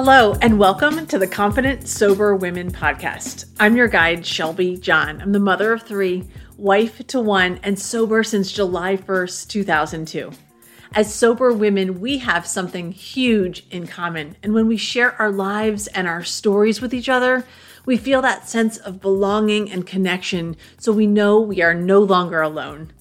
Hello, and welcome to the Confident Sober Women podcast. I'm your guide, Shelby John. I'm the mother of three, wife to one, and sober since July 1st, 2002. As sober women, we have something huge in common. And when we share our lives and our stories with each other, we feel that sense of belonging and connection so we know we are no longer alone.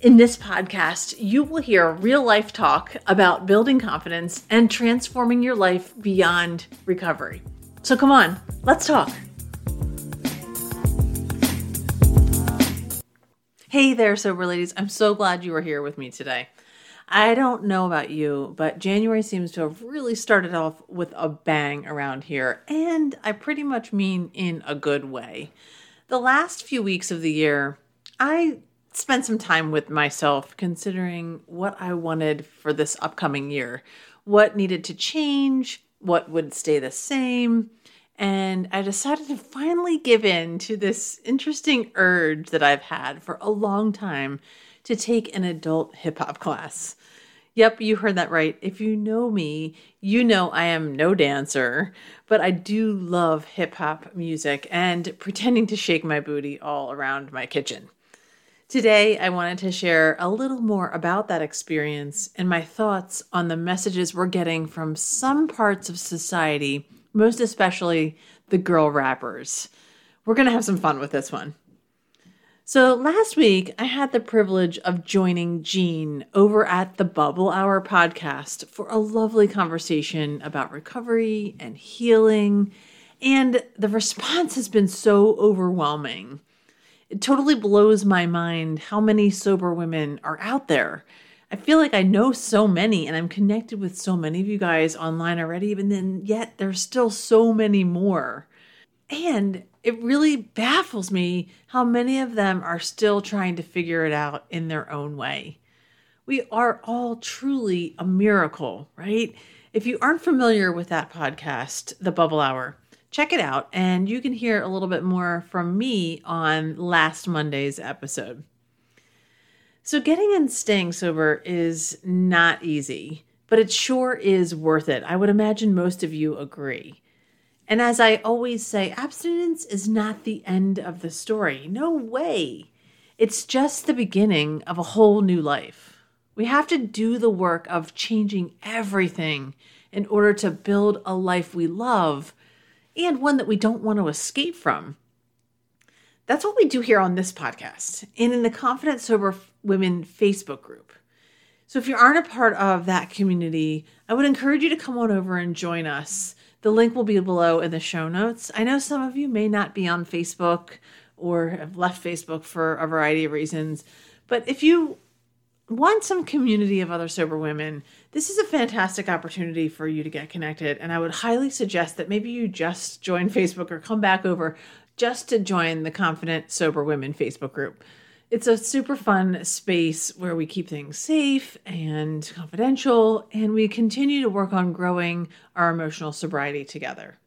In this podcast, you will hear real life talk about building confidence and transforming your life beyond recovery. So come on, let's talk. Hey there, sober ladies. I'm so glad you are here with me today. I don't know about you, but January seems to have really started off with a bang around here, and I pretty much mean in a good way. The last few weeks of the year, I spent some time with myself considering what I wanted for this upcoming year, what needed to change, what would stay the same. And I decided to finally give in to this interesting urge that I've had for a long time to take an adult hip hop class. Yep, you heard that right. If you know me, you know I am no dancer, but I do love hip hop music and pretending to shake my booty all around my kitchen. Today, I wanted to share a little more about that experience and my thoughts on the messages we're getting from some parts of society, most especially the girl rappers. We're going to have some fun with this one. So, last week, I had the privilege of joining Jean over at the Bubble Hour podcast for a lovely conversation about recovery and healing. And the response has been so overwhelming. It totally blows my mind how many sober women are out there. I feel like I know so many and I'm connected with so many of you guys online already, but then yet there's still so many more. And it really baffles me how many of them are still trying to figure it out in their own way. We are all truly a miracle, right? If you aren't familiar with that podcast, The Bubble Hour, check it out and you can hear a little bit more from me on last Monday's episode. So, getting and staying sober is not easy, but it sure is worth it. I would imagine most of you agree. And as I always say, abstinence is not the end of the story. No way. It's just the beginning of a whole new life. We have to do the work of changing everything in order to build a life we love and one that we don't want to escape from. That's what we do here on this podcast and in the Confident Sober Women Facebook group. So if you aren't a part of that community, I would encourage you to come on over and join us. The link will be below in the show notes. I know some of you may not be on Facebook or have left Facebook for a variety of reasons, but if you want some community of other sober women, this is a fantastic opportunity for you to get connected. And I would highly suggest that maybe you just join Facebook or come back over just to join the Confident Sober Women Facebook group. It's a super fun space where we keep things safe and confidential, and we continue to work on growing our emotional sobriety together.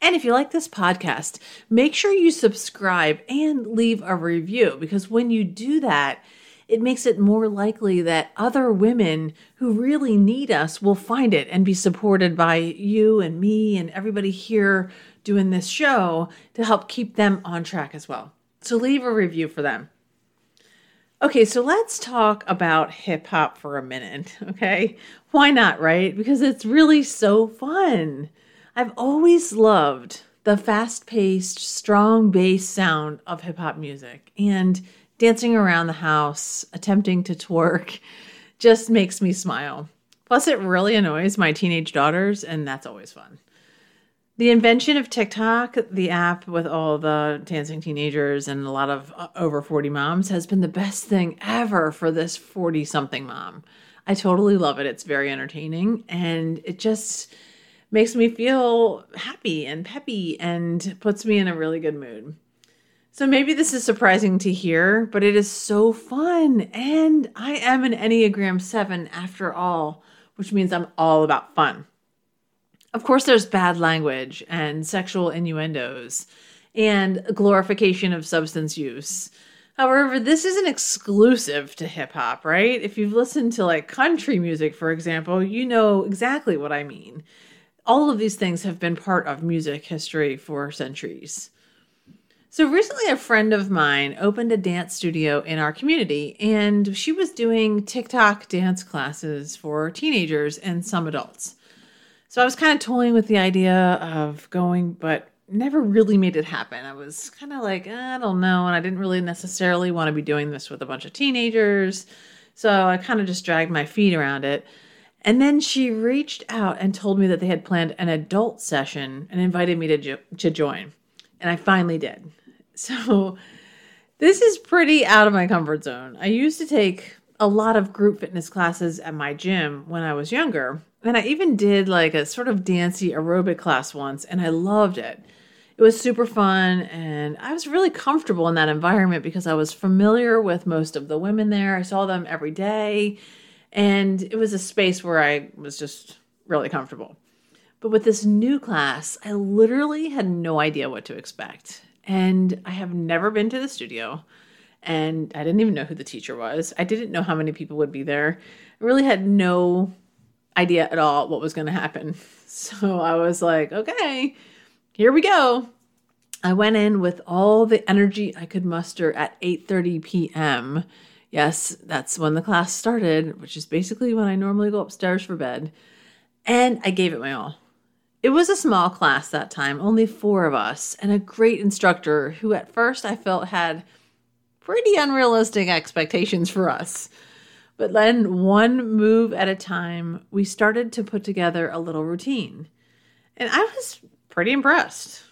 And if you like this podcast, make sure you subscribe and leave a review because when you do that, it makes it more likely that other women who really need us will find it and be supported by you and me and everybody here doing this show to help keep them on track as well. So leave a review for them. Okay, so let's talk about hip hop for a minute, okay? Why not, right? Because it's really so fun. I've always loved the fast paced, strong bass sound of hip hop music. And dancing around the house, attempting to twerk, just makes me smile. Plus, it really annoys my teenage daughters, and that's always fun. The invention of TikTok, the app with all the dancing teenagers and a lot of uh, over 40 moms, has been the best thing ever for this 40 something mom. I totally love it. It's very entertaining and it just makes me feel happy and peppy and puts me in a really good mood. So maybe this is surprising to hear, but it is so fun. And I am an Enneagram 7 after all, which means I'm all about fun. Of course, there's bad language and sexual innuendos and glorification of substance use. However, this isn't exclusive to hip hop, right? If you've listened to like country music, for example, you know exactly what I mean. all of these things have been part of music history for centuries. So recently, a friend of mine opened a dance studio in our community, and she was doing TikTok dance classes for teenagers and some adults. So I was kind of toying with the idea of going, but never really made it happen. I was kind of like, eh, I don't know, and I didn't really necessarily want to be doing this with a bunch of teenagers. So I kind of just dragged my feet around it. And then she reached out and told me that they had planned an adult session and invited me to, jo- to join. And I finally did. So this is pretty out of my comfort zone. I used to take a lot of group fitness classes at my gym when I was younger. And I even did like a sort of dancey aerobic class once, and I loved it. It was super fun, and I was really comfortable in that environment because I was familiar with most of the women there. I saw them every day, and it was a space where I was just really comfortable. But with this new class, I literally had no idea what to expect. And I have never been to the studio. And I didn't even know who the teacher was. I didn't know how many people would be there. I really had no idea at all what was going to happen. So I was like, okay, here we go. I went in with all the energy I could muster at 8:30 p.m. Yes, that's when the class started, which is basically when I normally go upstairs for bed. And I gave it my all. It was a small class that time, only four of us, and a great instructor who at first I felt had pretty unrealistic expectations for us. But then, one move at a time, we started to put together a little routine. And I was pretty impressed.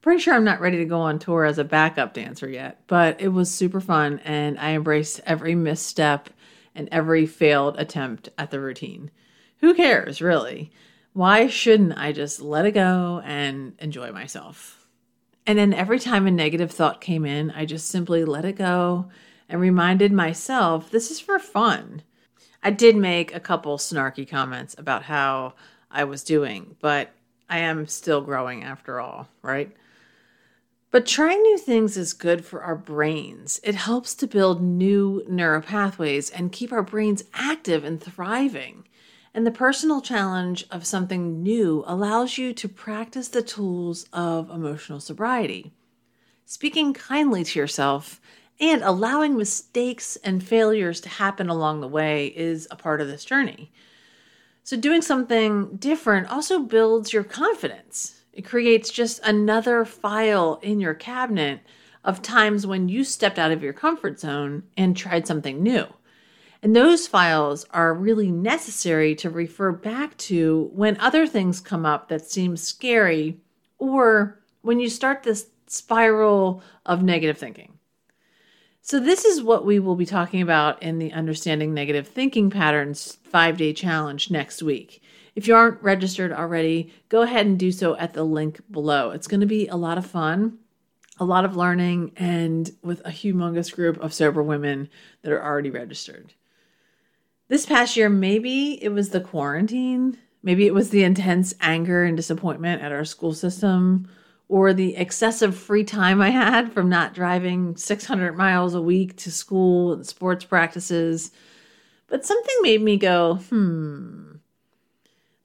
Pretty sure I'm not ready to go on tour as a backup dancer yet, but it was super fun and I embraced every misstep and every failed attempt at the routine. Who cares, really? Why shouldn't I just let it go and enjoy myself? And then every time a negative thought came in, I just simply let it go and reminded myself this is for fun. I did make a couple snarky comments about how I was doing, but I am still growing after all, right? But trying new things is good for our brains. It helps to build new neural pathways and keep our brains active and thriving. And the personal challenge of something new allows you to practice the tools of emotional sobriety. Speaking kindly to yourself and allowing mistakes and failures to happen along the way is a part of this journey. So, doing something different also builds your confidence. It creates just another file in your cabinet of times when you stepped out of your comfort zone and tried something new. And those files are really necessary to refer back to when other things come up that seem scary or when you start this spiral of negative thinking. So, this is what we will be talking about in the Understanding Negative Thinking Patterns five day challenge next week. If you aren't registered already, go ahead and do so at the link below. It's going to be a lot of fun, a lot of learning, and with a humongous group of sober women that are already registered this past year, maybe it was the quarantine, maybe it was the intense anger and disappointment at our school system, or the excessive free time I had from not driving 600 miles a week to school and sports practices. But something made me go, hmm,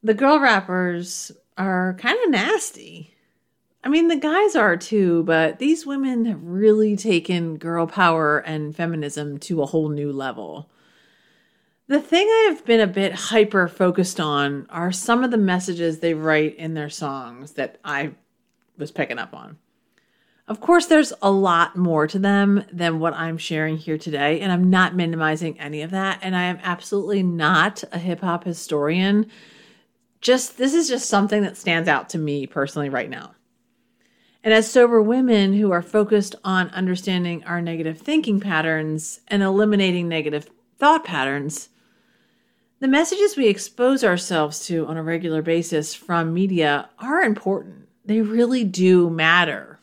the girl rappers are kind of nasty. I mean, the guys are too, but these women have really taken girl power and feminism to a whole new level. The thing I've been a bit hyper focused on are some of the messages they write in their songs that I was picking up on. Of course, there's a lot more to them than what I'm sharing here today, and I'm not minimizing any of that. And I am absolutely not a hip hop historian. Just this is just something that stands out to me personally right now. And as sober women who are focused on understanding our negative thinking patterns and eliminating negative thought patterns, the messages we expose ourselves to on a regular basis from media are important. They really do matter.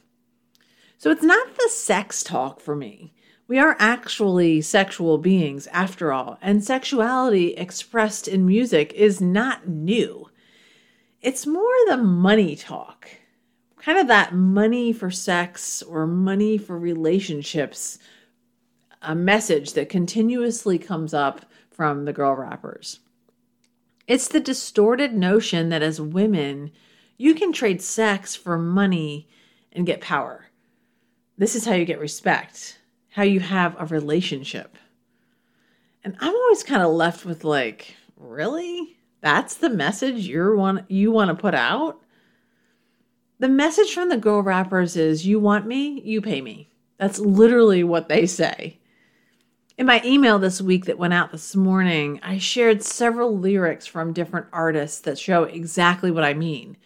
So it's not the sex talk for me. We are actually sexual beings after all, and sexuality expressed in music is not new. It's more the money talk. Kind of that money for sex or money for relationships, a message that continuously comes up from the girl rappers. It's the distorted notion that as women, you can trade sex for money and get power. This is how you get respect, how you have a relationship. And I'm always kind of left with like, really? That's the message you want you want to put out? The message from the girl Rappers is you want me, you pay me. That's literally what they say. In my email this week that went out this morning, I shared several lyrics from different artists that show exactly what I mean.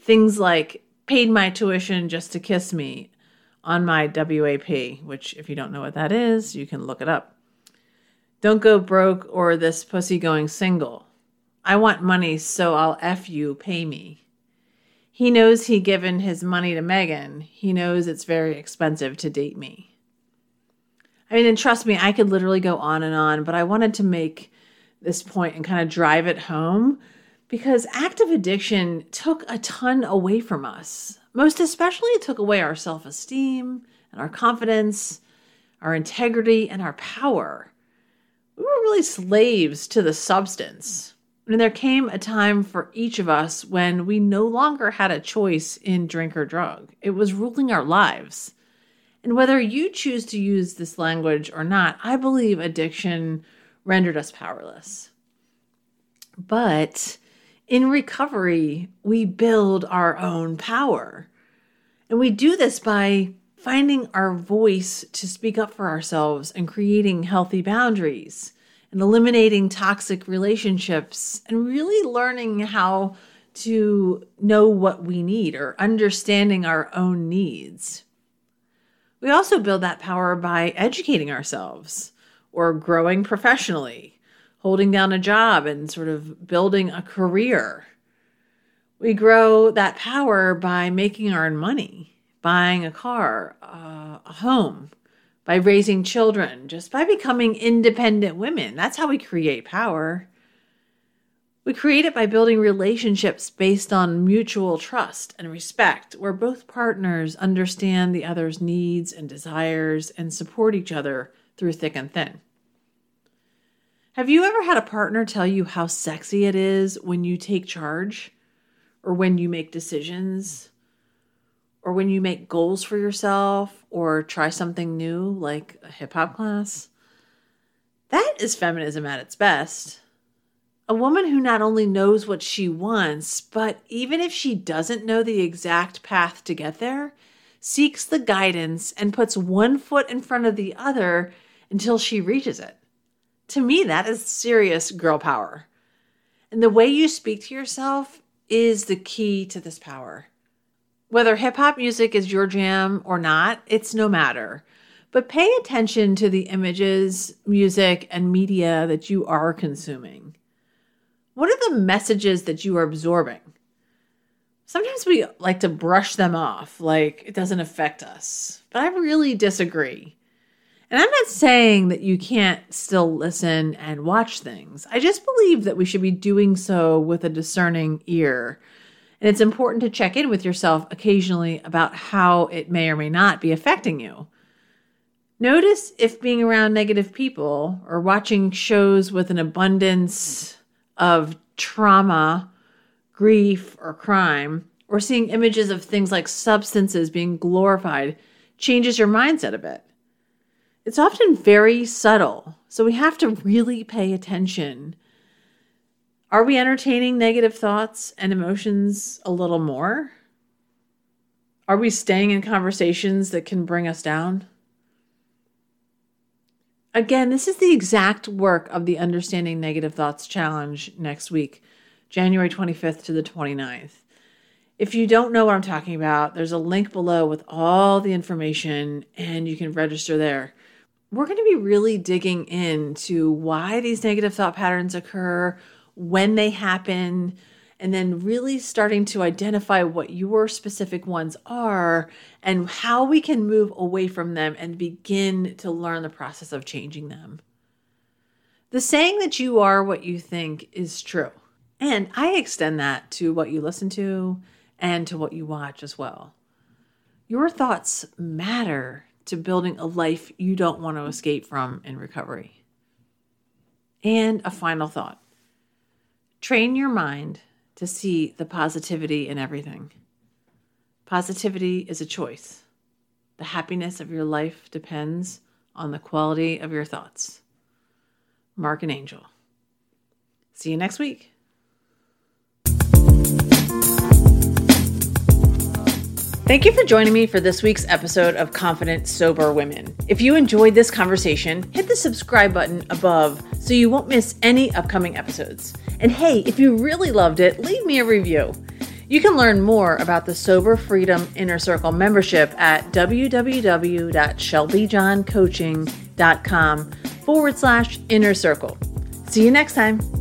Things like paid my tuition just to kiss me on my WAP, which, if you don't know what that is, you can look it up. Don't go broke or this pussy going single. I want money, so I'll F you, pay me. He knows he given his money to Megan. He knows it's very expensive to date me. I mean, and trust me, I could literally go on and on, but I wanted to make this point and kind of drive it home because active addiction took a ton away from us. Most especially, it took away our self esteem and our confidence, our integrity, and our power. We were really slaves to the substance. And there came a time for each of us when we no longer had a choice in drink or drug. It was ruling our lives. And whether you choose to use this language or not, I believe addiction rendered us powerless. But in recovery, we build our own power. And we do this by finding our voice to speak up for ourselves and creating healthy boundaries and eliminating toxic relationships and really learning how to know what we need or understanding our own needs. We also build that power by educating ourselves or growing professionally, holding down a job and sort of building a career. We grow that power by making our own money, buying a car, uh, a home, by raising children, just by becoming independent women. That's how we create power. We create it by building relationships based on mutual trust and respect, where both partners understand the other's needs and desires and support each other through thick and thin. Have you ever had a partner tell you how sexy it is when you take charge, or when you make decisions, or when you make goals for yourself, or try something new like a hip hop class? That is feminism at its best a woman who not only knows what she wants, but even if she doesn't know the exact path to get there, seeks the guidance and puts one foot in front of the other until she reaches it. To me, that is serious girl power. And the way you speak to yourself is the key to this power. Whether hip hop music is your jam or not, it's no matter. But pay attention to the images, music, and media that you are consuming. What are the messages that you are absorbing? Sometimes we like to brush them off like it doesn't affect us, but I really disagree. And I'm not saying that you can't still listen and watch things. I just believe that we should be doing so with a discerning ear. And it's important to check in with yourself occasionally about how it may or may not be affecting you. Notice if being around negative people or watching shows with an abundance of trauma, grief, or crime, or seeing images of things like substances being glorified changes your mindset a bit. It's often very subtle, so we have to really pay attention. Are we entertaining negative thoughts and emotions a little more? Are we staying in conversations that can bring us down? Again, this is the exact work of the Understanding Negative Thoughts Challenge next week, January 25th to the 29th. If you don't know what I'm talking about, there's a link below with all the information and you can register there. We're going to be really digging into why these negative thought patterns occur, when they happen, and then really starting to identify what your specific ones are and how we can move away from them and begin to learn the process of changing them. The saying that you are what you think is true. And I extend that to what you listen to and to what you watch as well. Your thoughts matter to building a life you don't want to escape from in recovery. And a final thought Train your mind to see the positivity in everything. Positivity is a choice. The happiness of your life depends on the quality of your thoughts. Marc and Angel. See you next week. Thank you for joining me for this week's episode of Confident Sober Women. If you enjoyed this conversation, hit the subscribe button above so you won't miss any upcoming episodes. And hey, if you really loved it, leave me a review. You can learn more about the Sober Freedom Inner Circle membership at www.shelbyjohncoaching.com forward slash inner circle. See you next time.